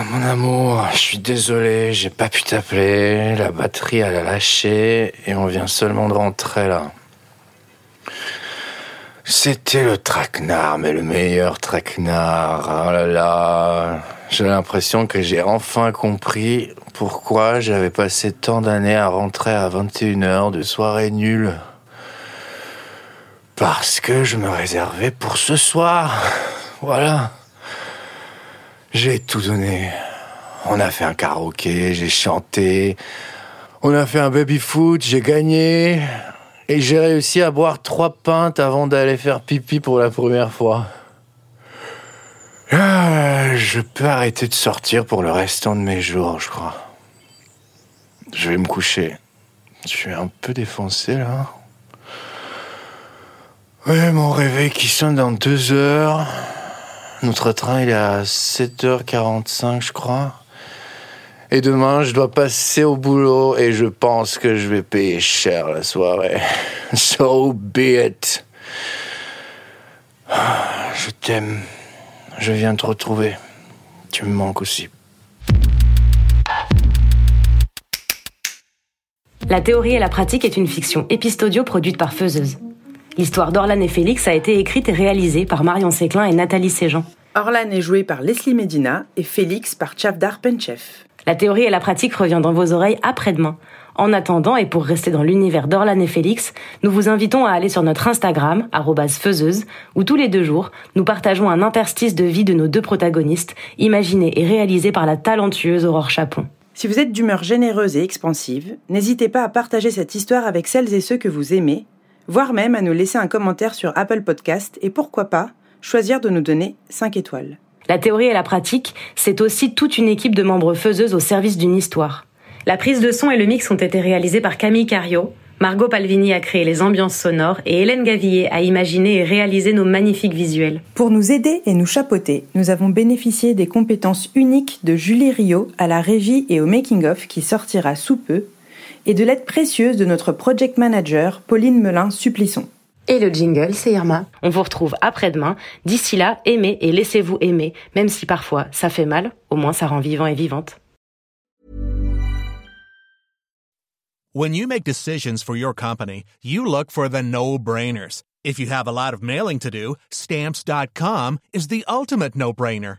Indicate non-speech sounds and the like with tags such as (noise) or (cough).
Ah, mon amour, je suis désolé, j'ai pas pu t'appeler. La batterie, elle a lâché et on vient seulement de rentrer là. C'était le traquenard, mais le meilleur traquenard. Oh là là. J'ai l'impression que j'ai enfin compris pourquoi j'avais passé tant d'années à rentrer à 21h de soirée nulle. Parce que je me réservais pour ce soir. Voilà. J'ai tout donné. On a fait un karaoké, j'ai chanté. On a fait un baby-foot, j'ai gagné. Et j'ai réussi à boire trois pintes avant d'aller faire pipi pour la première fois. Ah, je peux arrêter de sortir pour le restant de mes jours, je crois. Je vais me coucher. Je suis un peu défoncé là. Ouais, mon réveil qui sonne dans deux heures. Notre train, il est à 7h45, je crois. Et demain, je dois passer au boulot et je pense que je vais payer cher la soirée. (laughs) So be it. Je t'aime. Je viens te retrouver. Tu me manques aussi. La théorie et la pratique est une fiction épistodio produite par Feuzeuse. L'histoire d'Orlan et Félix a été écrite et réalisée par Marion Séclin et Nathalie Séjean. Orlan est joué par Leslie Medina et Félix par Chavdar Penchev. La théorie et la pratique revient dans vos oreilles après-demain. En attendant, et pour rester dans l'univers d'Orlan et Félix, nous vous invitons à aller sur notre Instagram, feuseuse, où tous les deux jours, nous partageons un interstice de vie de nos deux protagonistes, imaginé et réalisé par la talentueuse Aurore Chapon. Si vous êtes d'humeur généreuse et expansive, n'hésitez pas à partager cette histoire avec celles et ceux que vous aimez, voire même à nous laisser un commentaire sur Apple Podcast et pourquoi pas choisir de nous donner 5 étoiles. La théorie et la pratique, c'est aussi toute une équipe de membres faiseuses au service d'une histoire. La prise de son et le mix ont été réalisés par Camille Cario, Margot Palvini a créé les ambiances sonores et Hélène Gavillier a imaginé et réalisé nos magnifiques visuels. Pour nous aider et nous chapeauter, nous avons bénéficié des compétences uniques de Julie Rio à la régie et au making-of qui sortira sous peu, et de l'aide précieuse de notre project manager Pauline Melin-Supplisson. Et le jingle, c'est Irma. On vous retrouve après-demain. D'ici là, aimez et laissez-vous aimer, même si parfois ça fait mal, au moins ça rend vivant et vivante. When you make decisions for your company, you look for the no-brainers. If you have a lot of mailing to do, stamps.com is the ultimate no-brainer.